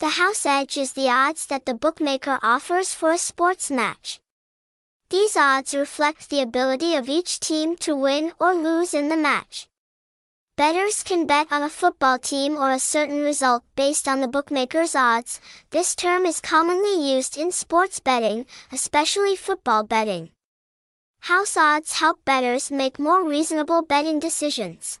The house edge is the odds that the bookmaker offers for a sports match. These odds reflect the ability of each team to win or lose in the match. Bettors can bet on a football team or a certain result based on the bookmaker's odds. This term is commonly used in sports betting, especially football betting. House odds help bettors make more reasonable betting decisions.